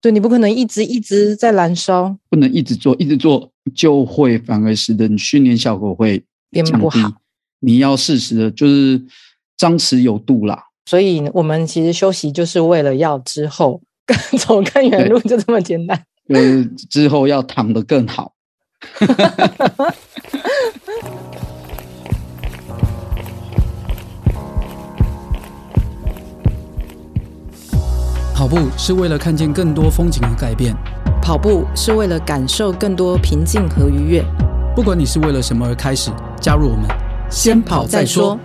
对，你不可能一直一直在燃烧，不能一直做，一直做就会反而使得你训练效果会变不好。你要适时的，就是张弛有度啦。所以我们其实休息就是为了要之后更 走更远路，就这么简单。呃，之后要躺得更好。跑步是为了看见更多风景和改变，跑步是为了感受更多平静和愉悦。不管你是为了什么而开始，加入我们，先跑再说。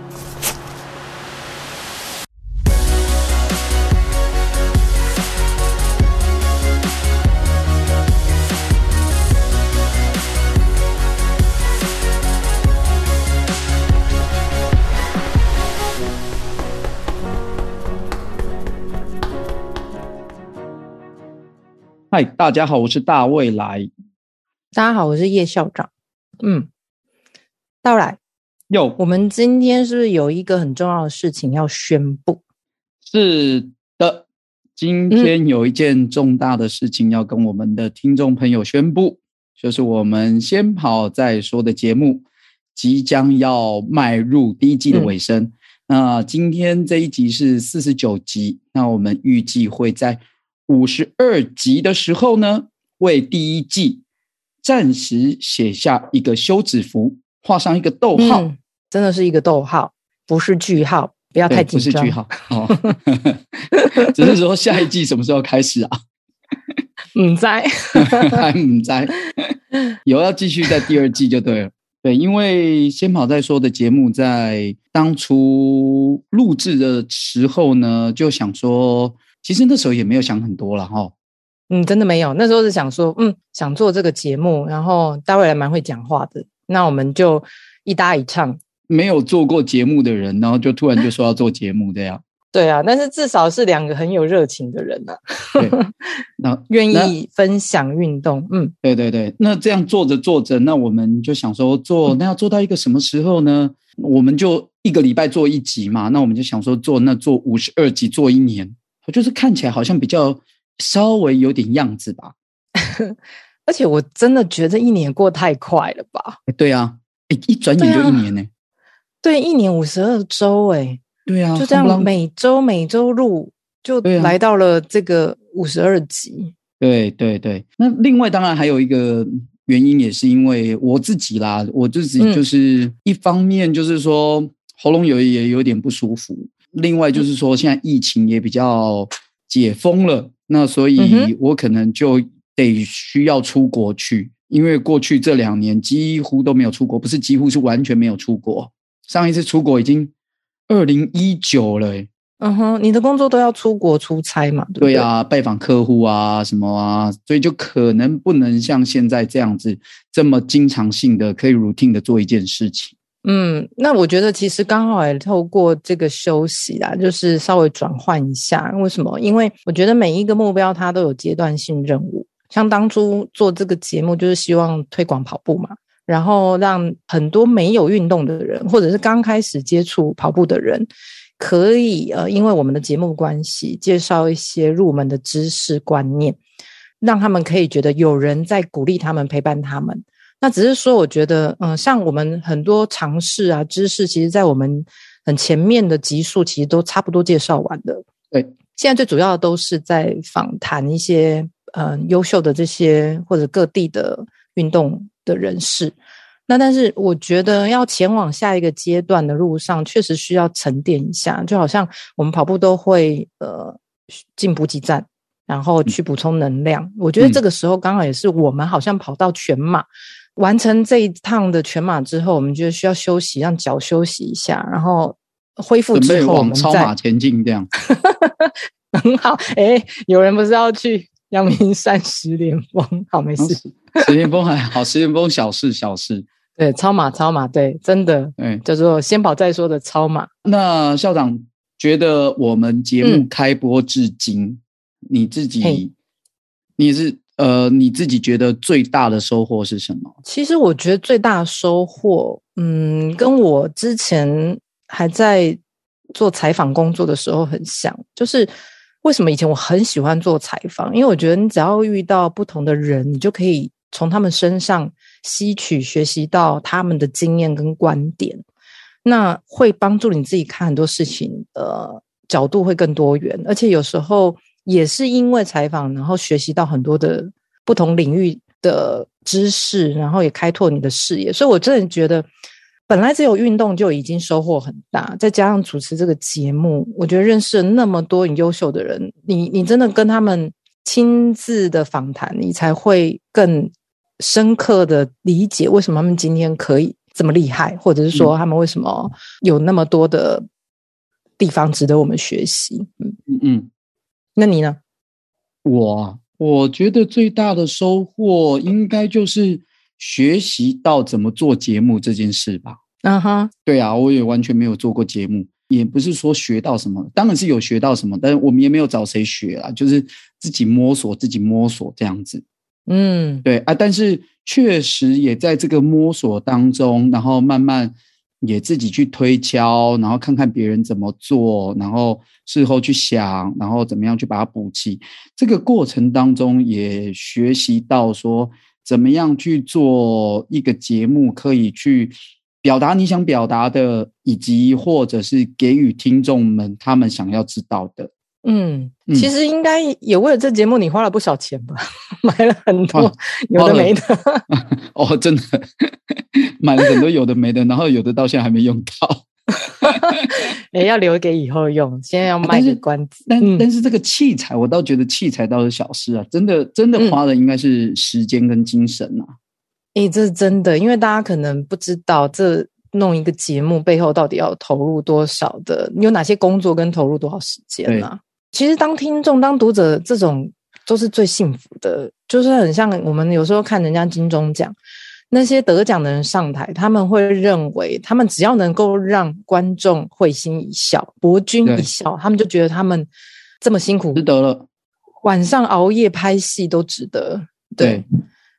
嗨，大家好，我是大未来。大家好，我是叶校长。嗯，到来。有，我们今天是不是有一个很重要的事情要宣布？是的，今天有一件重大的事情要跟我们的听众朋友宣布，嗯、就是我们先跑再说的节目即将要迈入第一季的尾声。嗯、那今天这一集是四十九集，那我们预计会在。五十二集的时候呢，为第一季暂时写下一个休止符，画上一个逗号，嗯，真的是一个逗号，不是句号，不要太紧张。不是句号，哦，只是说下一季什么时候开始啊？唔 知，还唔知，有要继续在第二季就对了。对，因为先跑再说的节目在当初录制的时候呢，就想说。其实那时候也没有想很多了哈，嗯，真的没有。那时候是想说，嗯，想做这个节目，然后大卫还蛮会讲话的，那我们就一搭一唱。没有做过节目的人，然后就突然就说要做节目这样。对啊，但是至少是两个很有热情的人呐、啊，那 愿意分享运动。嗯，对对对。那这样做着做着，那我们就想说做，那要做到一个什么时候呢？嗯、我们就一个礼拜做一集嘛。那我们就想说做，那做五十二集做一年。我就是看起来好像比较稍微有点样子吧，而且我真的觉得一年过太快了吧？对啊，一转眼就一年呢。对，一年五十二周哎。对啊，就这样每周每周录，就来到了这个五十二集。对对对，那另外当然还有一个原因，也是因为我自己啦，我自己就是一方面就是说喉咙有也有点不舒服。另外就是说，现在疫情也比较解封了，那所以我可能就得需要出国去，因为过去这两年几乎都没有出国，不是几乎是完全没有出国。上一次出国已经二零一九了，欸，嗯哼，你的工作都要出国出差嘛？对不对？对啊，拜访客户啊什么啊，所以就可能不能像现在这样子这么经常性的可以 routine 的做一件事情。嗯，那我觉得其实刚好也透过这个休息啊，就是稍微转换一下。为什么？因为我觉得每一个目标它都有阶段性任务。像当初做这个节目，就是希望推广跑步嘛，然后让很多没有运动的人，或者是刚开始接触跑步的人，可以呃，因为我们的节目关系，介绍一些入门的知识观念，让他们可以觉得有人在鼓励他们，陪伴他们。那只是说，我觉得，嗯，像我们很多常识啊、知识，其实，在我们很前面的集数，其实都差不多介绍完的。对，现在最主要的都是在访谈一些，嗯，优秀的这些或者各地的运动的人士。那但是，我觉得要前往下一个阶段的路上，确实需要沉淀一下。就好像我们跑步都会，呃，进补给站，然后去补充能量。嗯、我觉得这个时候刚好也是我们好像跑到全马。完成这一趟的全马之后，我们就需要休息，让脚休息一下，然后恢复之后，我们再超马前进，这样 很好。哎，有人不是要去阳明山十连峰？好，没事，十连峰还好，十连峰小事小事。对，超马超马，对，真的，对，叫做先跑再说的超马。那校长觉得我们节目开播至今，嗯、你自己，你是？呃，你自己觉得最大的收获是什么？其实我觉得最大的收获，嗯，跟我之前还在做采访工作的时候很像，就是为什么以前我很喜欢做采访？因为我觉得你只要遇到不同的人，你就可以从他们身上吸取、学习到他们的经验跟观点，那会帮助你自己看很多事情的角度会更多元，而且有时候也是因为采访，然后学习到很多的不同领域的知识，然后也开拓你的视野。所以我真的觉得。本来只有运动就已经收获很大，再加上主持这个节目，我觉得认识了那么多很优秀的人，你你真的跟他们亲自的访谈，你才会更深刻的理解为什么他们今天可以这么厉害，或者是说他们为什么有那么多的地方值得我们学习。嗯嗯嗯，那你呢？我我觉得最大的收获应该就是。学习到怎么做节目这件事吧。嗯哼，对啊，我也完全没有做过节目，也不是说学到什么，当然是有学到什么，但是我们也没有找谁学啦，就是自己摸索，自己摸索这样子。嗯，对啊，但是确实也在这个摸索当中，然后慢慢也自己去推敲，然后看看别人怎么做，然后事后去想，然后怎么样去把它补齐。这个过程当中也学习到说。怎么样去做一个节目，可以去表达你想表达的，以及或者是给予听众们他们想要知道的。嗯，其实应该也为了这节目，你花了不少钱吧？买了很多有的没的。哦，真的 买了很多有的没的，然后有的到现在还没用到。哎，要留给以后用，现在要卖个关子。但但，但是这个器材，我倒觉得器材倒是小事啊，真的真的花的应该是时间跟精神啊。哎、嗯，这是真的，因为大家可能不知道，这弄一个节目背后到底要投入多少的，你有哪些工作跟投入多少时间啊？其实当听众、当读者，这种都是最幸福的，就是很像我们有时候看人家金钟奖。那些得奖的人上台，他们会认为，他们只要能够让观众会心一笑、博君一笑，他们就觉得他们这么辛苦值得了。晚上熬夜拍戏都值得。对，对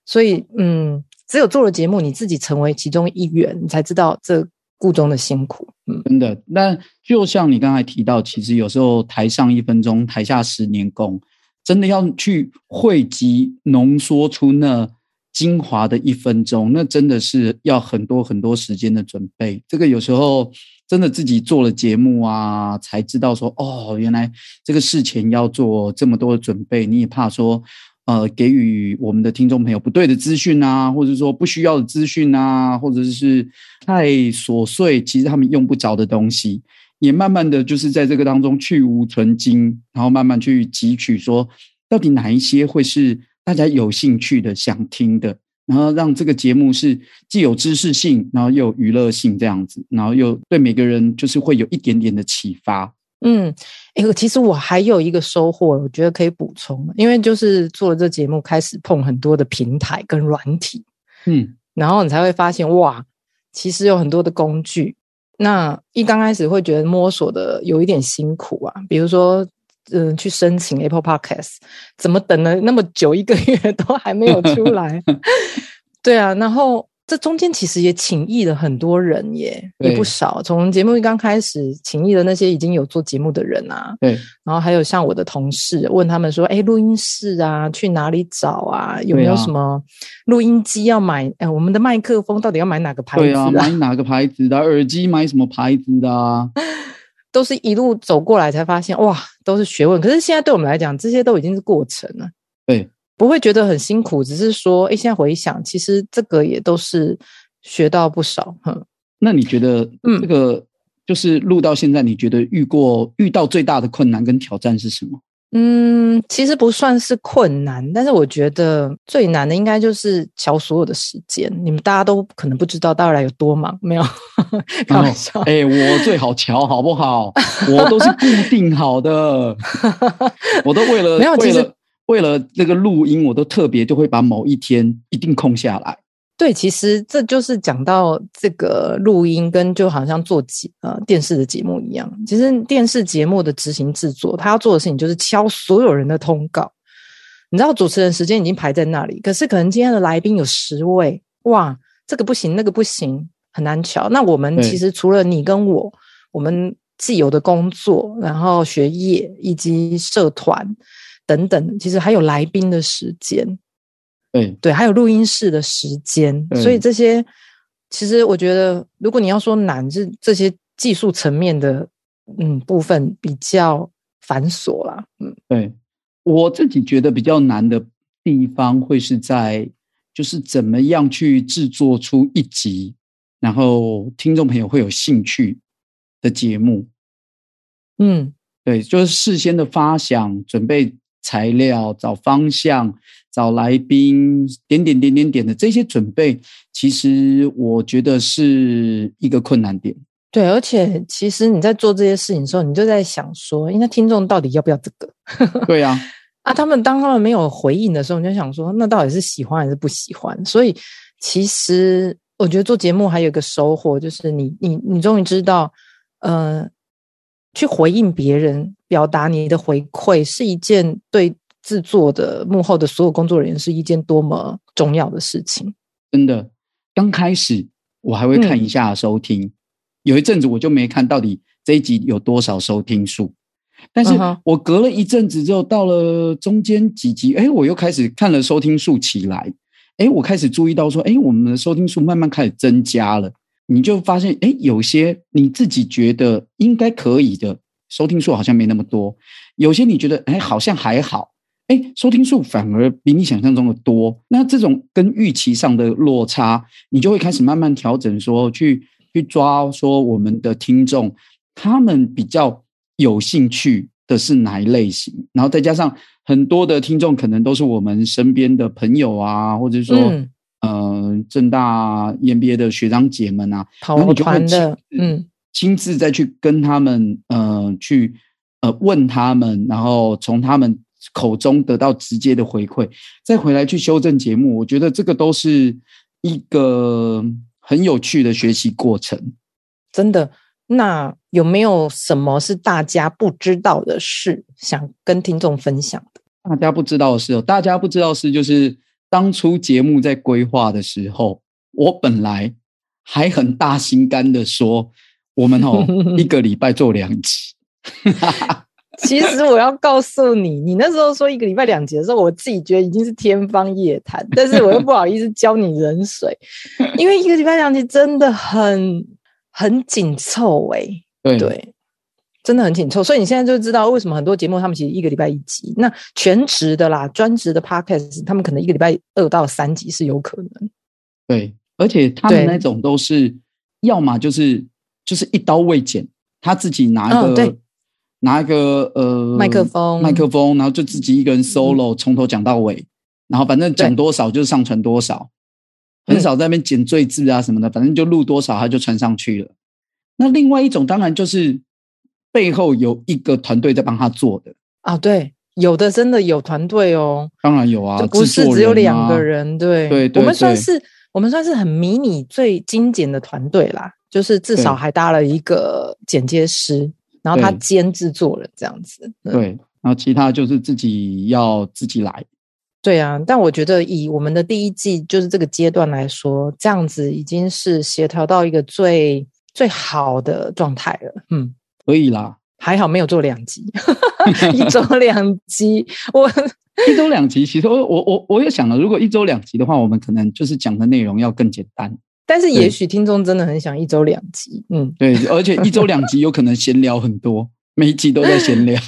所以嗯，只有做了节目，你自己成为其中一员，你才知道这故中的辛苦。真的。那就像你刚才提到，其实有时候台上一分钟，台下十年功，真的要去汇集、浓缩出那。精华的一分钟，那真的是要很多很多时间的准备。这个有时候真的自己做了节目啊，才知道说哦，原来这个事前要做这么多的准备。你也怕说，呃，给予我们的听众朋友不对的资讯啊，或者说不需要的资讯啊，或者是太琐碎，其实他们用不着的东西，也慢慢的就是在这个当中去芜存菁，然后慢慢去汲取说，到底哪一些会是。大家有兴趣的、想听的，然后让这个节目是既有知识性，然后又有娱乐性这样子，然后又对每个人就是会有一点点的启发。嗯，哎，其实我还有一个收获，我觉得可以补充，因为就是做了这节目，开始碰很多的平台跟软体，嗯，然后你才会发现哇，其实有很多的工具。那一刚开始会觉得摸索的有一点辛苦啊，比如说。嗯，去申请 Apple Podcast，怎么等了那么久，一个月 都还没有出来？对啊，然后这中间其实也请益了很多人耶，也不少。从节目一刚开始，请益的那些已经有做节目的人啊，对，然后还有像我的同事问他们说：“哎，录音室啊，去哪里找啊？有没有什么录音机要买？哎，我们的麦克风到底要买哪个牌子啊？对啊，买哪个牌子的耳机？买什么牌子的啊？” 都是一路走过来才发现，哇，都是学问。可是现在对我们来讲，这些都已经是过程了。对，不会觉得很辛苦，只是说，哎，现在回想，其实这个也都是学到不少。哼，那你觉得，嗯这个就是录到现在，你觉得遇过遇到最大的困难跟挑战是什么？嗯，其实不算是困难，但是我觉得最难的应该就是瞧所有的时间。你们大家都可能不知道，大家有多忙，没有 开玩笑。哎、我最好瞧好不好？我都是固定好的，我都为了没有为了为了那个录音，我都特别就会把某一天一定空下来。对，其实这就是讲到这个录音，跟就好像做节呃电视的节目一样。其实电视节目的执行制作，他要做的事情就是敲所有人的通告。你知道主持人时间已经排在那里，可是可能今天的来宾有十位，哇，这个不行，那个不行，很难乔。那我们其实除了你跟我，我们既有的工作，然后学业以及社团等等，其实还有来宾的时间，对。对，还有录音室的时间，所以这些其实我觉得，如果你要说难，是这些技术层面的嗯部分比较繁琐啦。嗯，对。我自己觉得比较难的地方会是在，就是怎么样去制作出一集，然后听众朋友会有兴趣的节目，嗯，对，就是事先的发想、准备材料、找方向、找来宾，点点点点点的这些准备，其实我觉得是一个困难点。对，而且其实你在做这些事情的时候，你就在想说，那听众到底要不要这个？对呀，啊，他们当他们没有回应的时候，你就想说，那到底是喜欢还是不喜欢？所以其实我觉得做节目还有一个收获，就是你你你终于知道。呃，去回应别人，表达你的回馈，是一件对制作的幕后的所有工作人员是一件多么重要的事情。真的，刚开始我还会看一下收听，嗯、有一阵子我就没看到底这一集有多少收听数。但是我隔了一阵子之后，到了中间几集，哎，我又开始看了收听数起来，哎，我开始注意到说，哎，我们的收听数慢慢开始增加了。你就发现，哎，有些你自己觉得应该可以的收听数好像没那么多，有些你觉得，哎，好像还好，哎，收听数反而比你想象中的多。那这种跟预期上的落差，你就会开始慢慢调整说，说去去抓说我们的听众他们比较有兴趣的是哪一类型，然后再加上很多的听众可能都是我们身边的朋友啊，或者说。嗯呃，政大 EMBA 的学长姐们啊，跑团的，嗯，亲自再去跟他们，呃，去呃问他们，然后从他们口中得到直接的回馈，再回来去修正节目。我觉得这个都是一个很有趣的学习过程。真的，那有没有什么是大家不知道的事，想跟听众分享的？大家不知道的事哦，大家不知道的事就是。当初节目在规划的时候，我本来还很大心肝的说，我们哦 一个礼拜做两集。其实我要告诉你，你那时候说一个礼拜两集的时候，我自己觉得已经是天方夜谭，但是我又不好意思教你冷水，因为一个礼拜两集真的很很紧凑哎、欸，对。真的很紧凑，所以你现在就知道为什么很多节目他们其实一个礼拜一集。那全职的啦，专职的 podcast，他们可能一个礼拜二到三集是有可能。对，而且他们那种都是，要么就是就是一刀未剪，他自己拿一个、哦、拿一个呃麦克风。麦克风，然后就自己一个人 solo 从头讲到尾，嗯、然后反正讲多少就上传多少，很少在那边剪赘字啊什么的，反正就录多少他就传上去了。那另外一种当然就是。背后有一个团队在帮他做的。啊，对，有的真的有团队哦，当然有啊，不是只有两个人，对，对，对，我们算是我们算是很迷你、最精简的团队啦，就是至少还搭了一个剪接师，然后他兼制作人这样子，对，然后其他就是自己要自己来，对啊，但我觉得以我们的第一季就是这个阶段来说，这样子已经是协调到一个最最好的状态了，嗯。可以啦，还好没有做两集，一周两集。我 一周两集，其实我我我我也想了，如果一周两集的话，我们可能就是讲的内容要更简单。但是也许听众真的很想一周两集，嗯，对，而且一周两集有可能闲聊很多，每一集都在闲聊。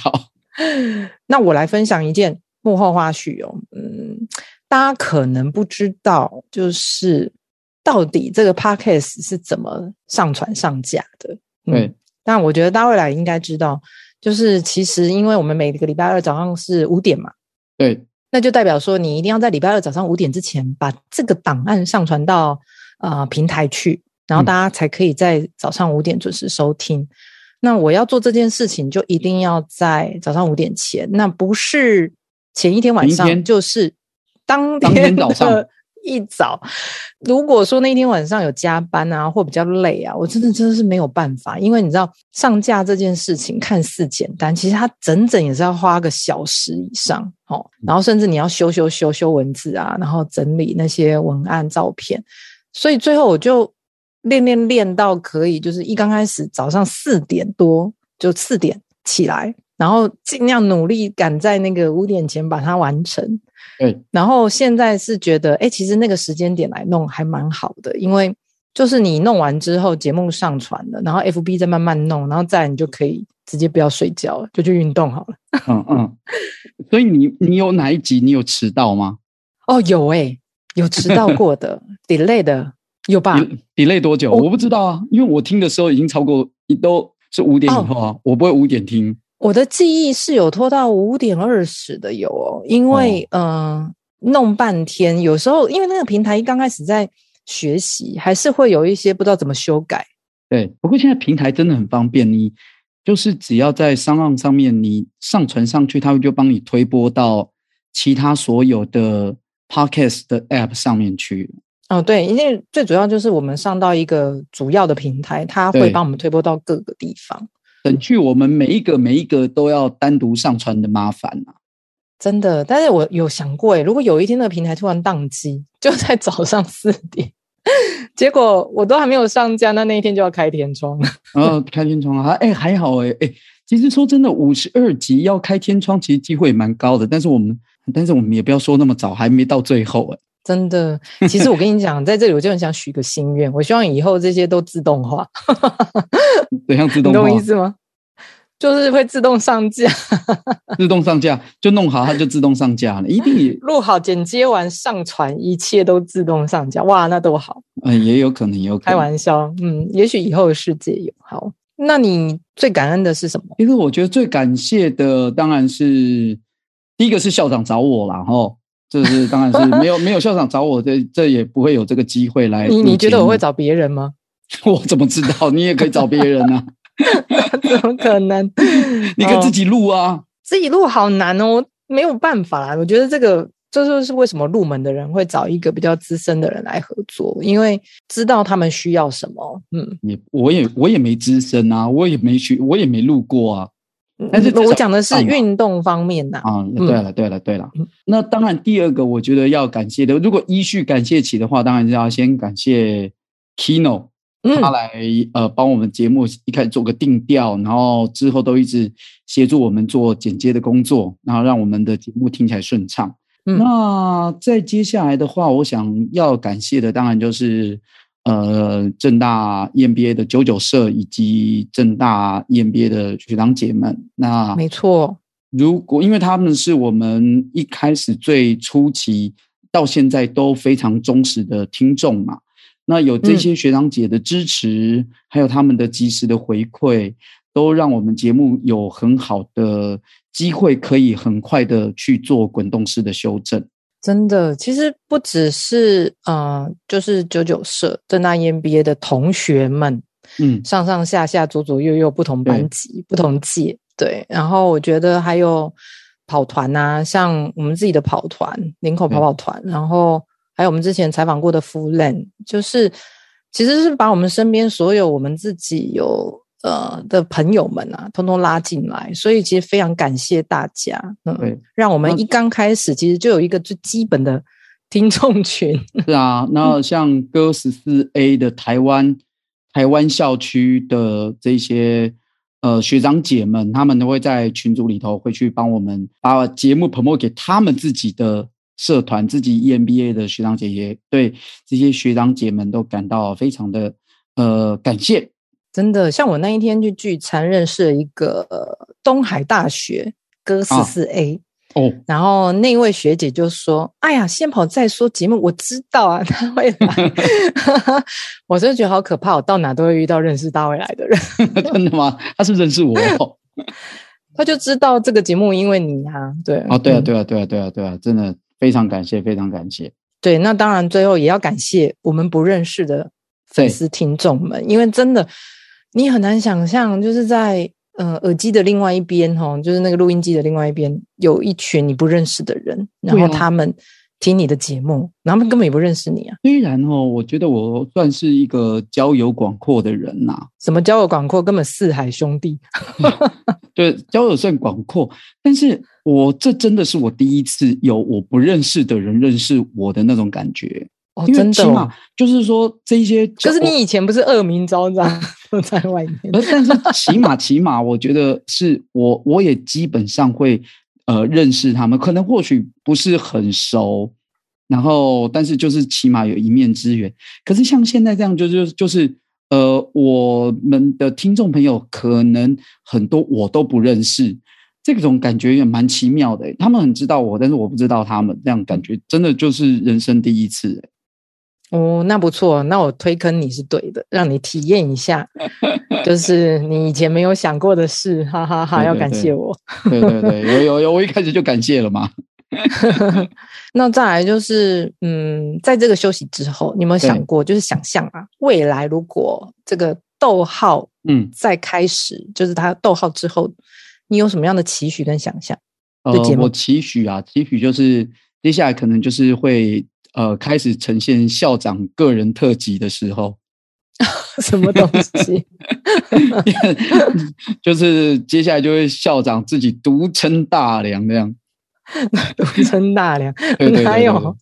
那我来分享一件幕后花絮哦，嗯，大家可能不知道，就是到底这个 podcast 是怎么上传上架的，嗯、对。但我觉得大家未来应该知道，就是其实因为我们每个礼拜二早上是五点嘛，对，那就代表说你一定要在礼拜二早上五点之前把这个档案上传到呃平台去，然后大家才可以在早上五点准时收听。嗯、那我要做这件事情，就一定要在早上五点前，那不是前一天晚上，就是当天，当天早上。一早，如果说那天晚上有加班啊，或比较累啊，我真的真的是没有办法，因为你知道上架这件事情看似简单，其实它整整也是要花个小时以上哦，然后甚至你要修修修修文字啊，然后整理那些文案照片，所以最后我就练练练到可以，就是一刚开始早上四点多就四点起来，然后尽量努力赶在那个五点前把它完成。对，然后现在是觉得，哎，其实那个时间点来弄还蛮好的，因为就是你弄完之后，节目上传了，然后 FB 再慢慢弄，然后再你就可以直接不要睡觉了，就去运动好了。嗯嗯。所以你你有哪一集你有迟到吗？哦，有哎，有迟到过的，delay 的有吧？delay 多久？我不知道啊，因为我听的时候已经超过，都是五点以后啊，我不会五点听。我的记忆是有拖到五点二十的有哦，因为嗯、哦呃，弄半天，有时候因为那个平台一刚开始在学习，还是会有一些不知道怎么修改。对，不过现在平台真的很方便，你就是只要在 SoundOn 上面你上传上去，它会就帮你推播到其他所有的 Podcast 的 App 上面去。哦，对，因为最主要就是我们上到一个主要的平台，它会帮我们推播到各个地方。省去我们每一个每一个都要单独上传的麻烦啊！真的，但是我有想过，诶，如果有一天那个平台突然宕机，就在早上四点，结果我都还没有上架，那那一天就要开天窗了。哦，开天窗啊！哎，还好诶，哎，其实说真的，五十二集要开天窗，其实机会也蛮高的。但是我们，但是我们也不要说那么早，还没到最后诶。真的，其实我跟你讲，在这里我就很想许个心愿，我希望以后这些都自动化。怎样自动化？你懂我意思吗？就是会自动上架，自动上架就弄好，它就自动上架了。一定 录好、剪接完、上传，一切都自动上架。哇，那多好！嗯，也有可能，有可能。开玩笑，嗯，也许以后的世界有。好，那你最感恩的是什么？因为我觉得最感谢的当然是第一个是校长找我啦，然后这是当然是 没有没有校长找我，这这也不会有这个机会来。你你觉得我会找别人吗？我怎么知道？你也可以找别人啊。怎么可能？你可以自己录啊！哦、自己录好难哦，没有办法啦。我觉得这个这就是为什么入门的人会找一个比较资深的人来合作，因为知道他们需要什么。嗯，也我也我也没资深啊，我也没学，我也没录过啊。但是我讲的是运动方面的啊。对了对了对了，那当然第二个我觉得要感谢的，如果依序感谢起的话，当然是要先感谢 Kino。他来呃帮我们节目一开始做个定调，然后之后都一直协助我们做剪接的工作，然后让我们的节目听起来顺畅。嗯、那在接下来的话，我想要感谢的当然就是呃正大 EMBA 的九九社以及正大 EMBA 的学长姐们。那没错，如果因为他们是我们一开始最初期到现在都非常忠实的听众嘛。那有这些学长姐的支持，嗯、还有他们的及时的回馈，都让我们节目有很好的机会，可以很快的去做滚动式的修正。真的，其实不只是呃，就是九九社正大 EMBA 的同学们，嗯，上上下下左左右右不同班级、不同届，对。然后我觉得还有跑团啊，像我们自己的跑团，林口跑跑团，然后。还有我们之前采访过的 Full Land，就是其实是把我们身边所有我们自己有呃的朋友们啊，通通拉进来，所以其实非常感谢大家，嗯，对让我们一刚开始其实就有一个最基本的听众群。是啊，那像哥十四 A 的台湾台湾校区的这些呃学长姐们，他们都会在群组里头会去帮我们把节目 promote 给他们自己的。社团自己 EMBA 的学长姐姐，对这些学长姐们都感到非常的呃感谢。真的，像我那一天去聚餐，认识了一个东海大学哥四四 A 哦，然后那位学姐就说：“哎呀，先跑再说节目，我知道啊，他会来。”我真的觉得好可怕，我到哪都会遇到认识大卫来的人。真的吗？他是认识我？他就知道这个节目因为你啊，对哦，对啊，对啊，对啊，对啊，对啊，真的。非常感谢，非常感谢。对，那当然，最后也要感谢我们不认识的粉丝听众们，因为真的，你很难想象，就是在呃耳机的另外一边，哈，就是那个录音机的另外一边，有一群你不认识的人，然后他们听你的节目，然后他们根本也不认识你啊。虽然哦，我觉得我算是一个交友广阔的人呐、啊。什么交友广阔？根本四海兄弟。对，交友算广阔，但是。我这真的是我第一次有我不认识的人认识我的那种感觉，哦，真的，就是说这些，就是你以前不是恶名昭彰？就在外面。但是起码起码，我觉得是我我也基本上会呃认识他们，可能或许不是很熟，然后但是就是起码有一面之缘。可是像现在这样，就就就是呃，我们的听众朋友可能很多我都不认识。这种感觉也蛮奇妙的，他们很知道我，但是我不知道他们，这样感觉真的就是人生第一次。哦，那不错，那我推坑你是对的，让你体验一下，就是你以前没有想过的事，哈哈哈，要感谢我。对对对，有有有，我一开始就感谢了嘛。那再来就是，嗯，在这个休息之后，你有没有想过，就是想象啊，未来如果这个逗号，嗯，再开始，嗯、就是它逗号之后。你有什么样的期许跟想象？呃，我期许啊，期许就是接下来可能就是会呃开始呈现校长个人特辑的时候，什么东西？就是接下来就会校长自己独撑大梁那样。独撑大梁，哪有？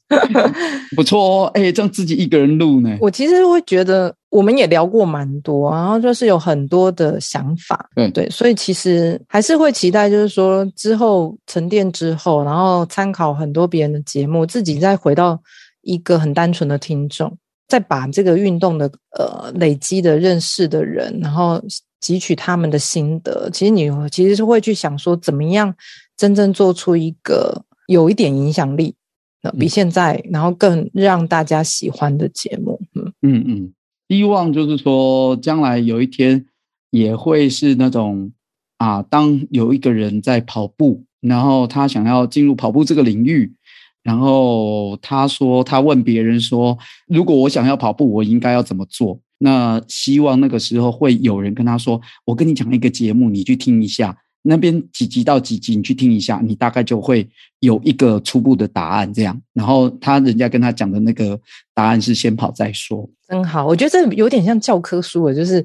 不错哦，哎、欸，这样自己一个人录呢？我其实会觉得，我们也聊过蛮多，然后就是有很多的想法，嗯对，所以其实还是会期待，就是说之后沉淀之后，然后参考很多别人的节目，自己再回到一个很单纯的听众，再把这个运动的呃累积的认识的人，然后汲取他们的心得。其实你其实是会去想说，怎么样？真正做出一个有一点影响力，比现在然后更让大家喜欢的节目，嗯嗯嗯，希望就是说将来有一天也会是那种啊，当有一个人在跑步，然后他想要进入跑步这个领域，然后他说他问别人说，如果我想要跑步，我应该要怎么做？那希望那个时候会有人跟他说，我跟你讲一个节目，你去听一下。那边几集到几集，你去听一下，你大概就会有一个初步的答案。这样，然后他人家跟他讲的那个答案是先跑再说。真好，我觉得这有点像教科书了，就是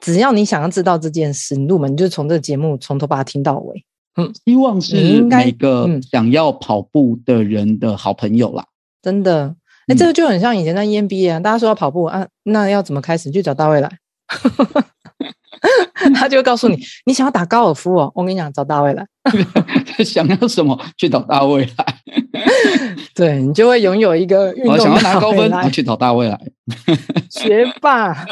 只要你想要知道这件事，你入门就从这个节目从头把它听到尾。嗯，希望是每个想要跑步的人的好朋友啦。嗯、真的，哎，这个就很像以前在 EMBA 啊，大家说要跑步啊，那要怎么开始？就找大卫来。他就会告诉你，你想要打高尔夫哦，我跟你讲，找大卫来。想要什么，去找大卫来。对，你就会拥有一个运动。我想要拿高分，去找大卫来。学霸。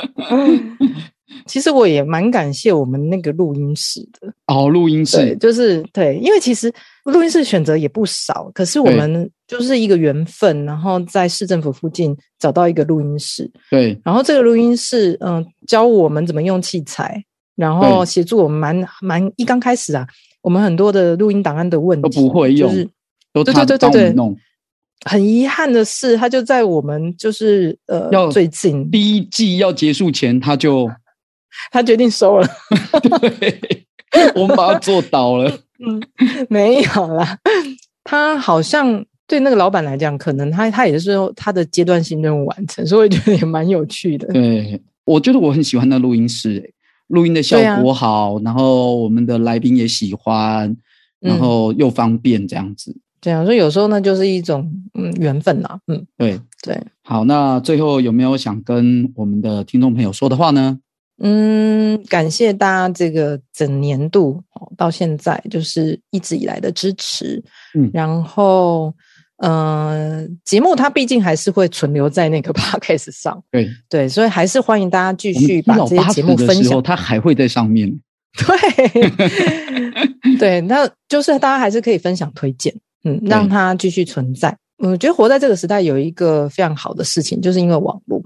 其实我也蛮感谢我们那个录音室的。哦，录音室就是对，因为其实录音室选择也不少，可是我们就是一个缘分，然后在市政府附近找到一个录音室。对，然后这个录音室，嗯、呃，教我们怎么用器材。然后协助我们蛮蛮一刚开始啊，我们很多的录音档案的问题都不会用，就是都他对对对对弄。很遗憾的是，他就在我们就是呃要最近第一季要结束前，他就他决定收了。对，我们把他做倒了。嗯，没有啦，他好像对那个老板来讲，可能他他也是他的阶段性任务完成，所以我觉得也蛮有趣的。对，我觉得我很喜欢那录音室诶。录音的效果好，啊、然后我们的来宾也喜欢，然后又方便这样子。这样、嗯、所以有时候呢，就是一种嗯缘分呐。嗯，对对。好，那最后有没有想跟我们的听众朋友说的话呢？嗯，感谢大家这个整年度到现在就是一直以来的支持。嗯，然后。嗯、呃，节目它毕竟还是会存留在那个 podcast 上，对对，所以还是欢迎大家继续把这些节目分享。它还会在上面，对 对，那就是大家还是可以分享推荐，嗯，让它继续存在。我觉得活在这个时代有一个非常好的事情，就是因为网络，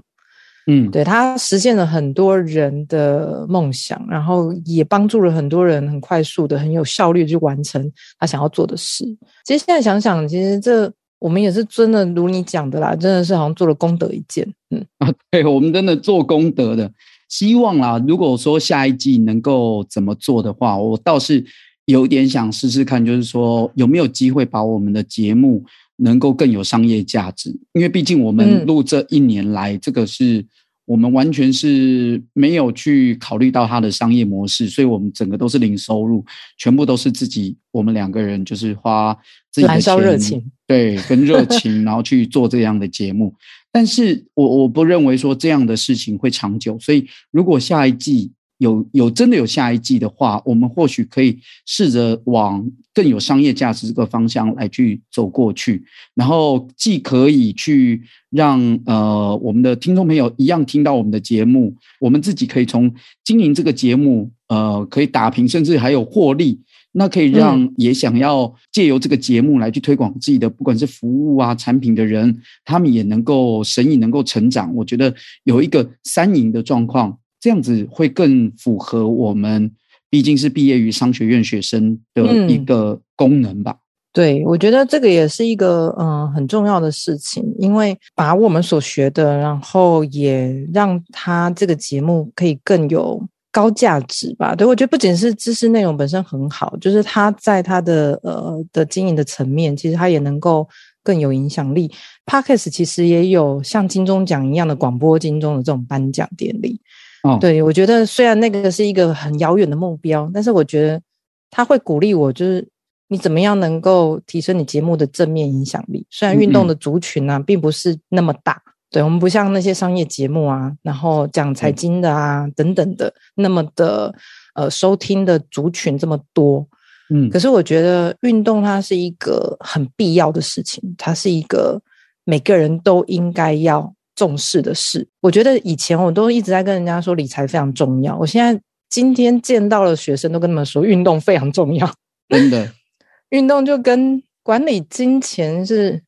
嗯，对，他实现了很多人的梦想，然后也帮助了很多人很快速的、很有效率去完成他想要做的事。其实现在想想，其实这。我们也是真的如你讲的啦，真的是好像做了功德一件，嗯啊，对，我们真的做功德的。希望啦，如果说下一季能够怎么做的话，我倒是有点想试试看，就是说有没有机会把我们的节目能够更有商业价值，因为毕竟我们录这一年来，嗯、这个是我们完全是没有去考虑到它的商业模式，所以我们整个都是零收入，全部都是自己，我们两个人就是花自己的钱，热情。对，跟热情，然后去做这样的节目。但是我我不认为说这样的事情会长久，所以如果下一季有有真的有下一季的话，我们或许可以试着往更有商业价值这个方向来去走过去，然后既可以去让呃我们的听众朋友一样听到我们的节目，我们自己可以从经营这个节目呃可以打平，甚至还有获利。那可以让也想要借由这个节目来去推广自己的，不管是服务啊、产品的人，他们也能够生意能够成长。我觉得有一个三赢的状况，这样子会更符合我们毕竟是毕业于商学院学生的一个功能吧。嗯、对，我觉得这个也是一个嗯很重要的事情，因为把我们所学的，然后也让他这个节目可以更有。高价值吧，对，我觉得不仅是知识内容本身很好，就是他在他的呃的经营的层面，其实他也能够更有影响力。Podcast 其实也有像金钟奖一样的广播金钟的这种颁奖典礼。哦，对，我觉得虽然那个是一个很遥远的目标，但是我觉得他会鼓励我，就是你怎么样能够提升你节目的正面影响力。虽然运动的族群呢、啊，并不是那么大。对，我们不像那些商业节目啊，然后讲财经的啊、嗯、等等的那么的呃收听的族群这么多，嗯，可是我觉得运动它是一个很必要的事情，它是一个每个人都应该要重视的事。我觉得以前我都一直在跟人家说理财非常重要，我现在今天见到了学生都跟他们说运动非常重要，真的，运动就跟管理金钱是。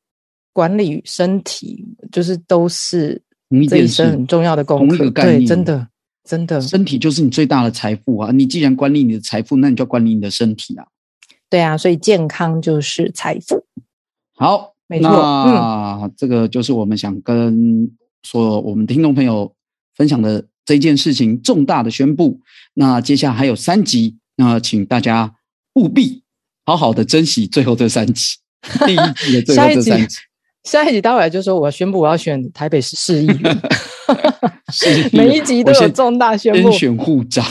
管理身体就是都是这一生很重要的功课。对，真的，真的，身体就是你最大的财富啊！你既然管理你的财富，那你就要管理你的身体啊。对啊，所以健康就是财富。好，没错。那、嗯、这个就是我们想跟说我们听众朋友分享的这件事情，重大的宣布。那接下来还有三集，那请大家务必好好的珍惜最后这三集，第一集的最后这三集。下一集待会就说，我要宣布我要选台北市市议员，每一集都有重大宣布。选护长，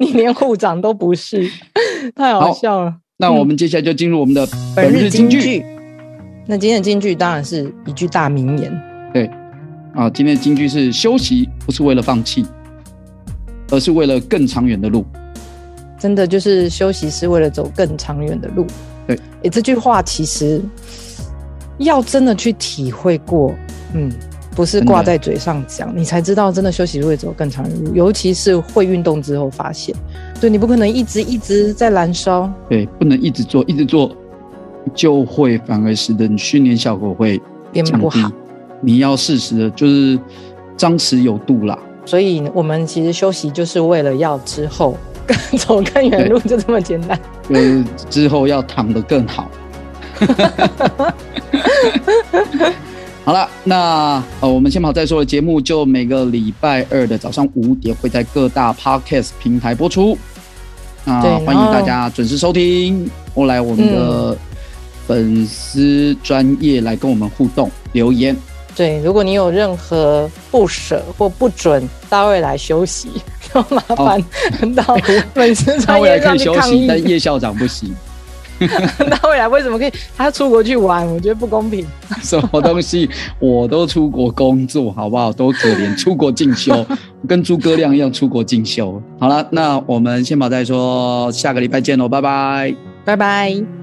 你连护长都不是，太好笑了。那我们接下来就进入我们的本日金句。那今天的金句当然是一句大名言。对，啊，今天的金句是：休息不是为了放弃，而是为了更长远的路。真的就是休息是为了走更长远的路。对，诶，这句话其实。要真的去体会过，嗯，不是挂在嘴上讲，你才知道真的休息会走更长的路。尤其是会运动之后发现，对，你不可能一直一直在燃烧，对，不能一直做，一直做就会反而使得你训练效果会变不好。你要适时的，就是张弛有度啦。所以我们其实休息就是为了要之后更 走更远路，就这么简单。就是之后要躺得更好。好了，那呃，我们先跑再说的节目，就每个礼拜二的早上五点会在各大 Podcast 平台播出。那，欢迎大家准时收听。后来我们的粉丝专业来跟我们互动留言。对，如果你有任何不舍或不准大卫来休息，就麻烦到粉丝专业上去休息。但叶校长不行。那未来为什么可以？他出国去玩，我觉得不公平。什么东西？我都出国工作，好不好？多可怜，出国进修，跟诸葛亮一样出国进修。好了，那我们先跑再说，下个礼拜见喽，拜拜，拜拜。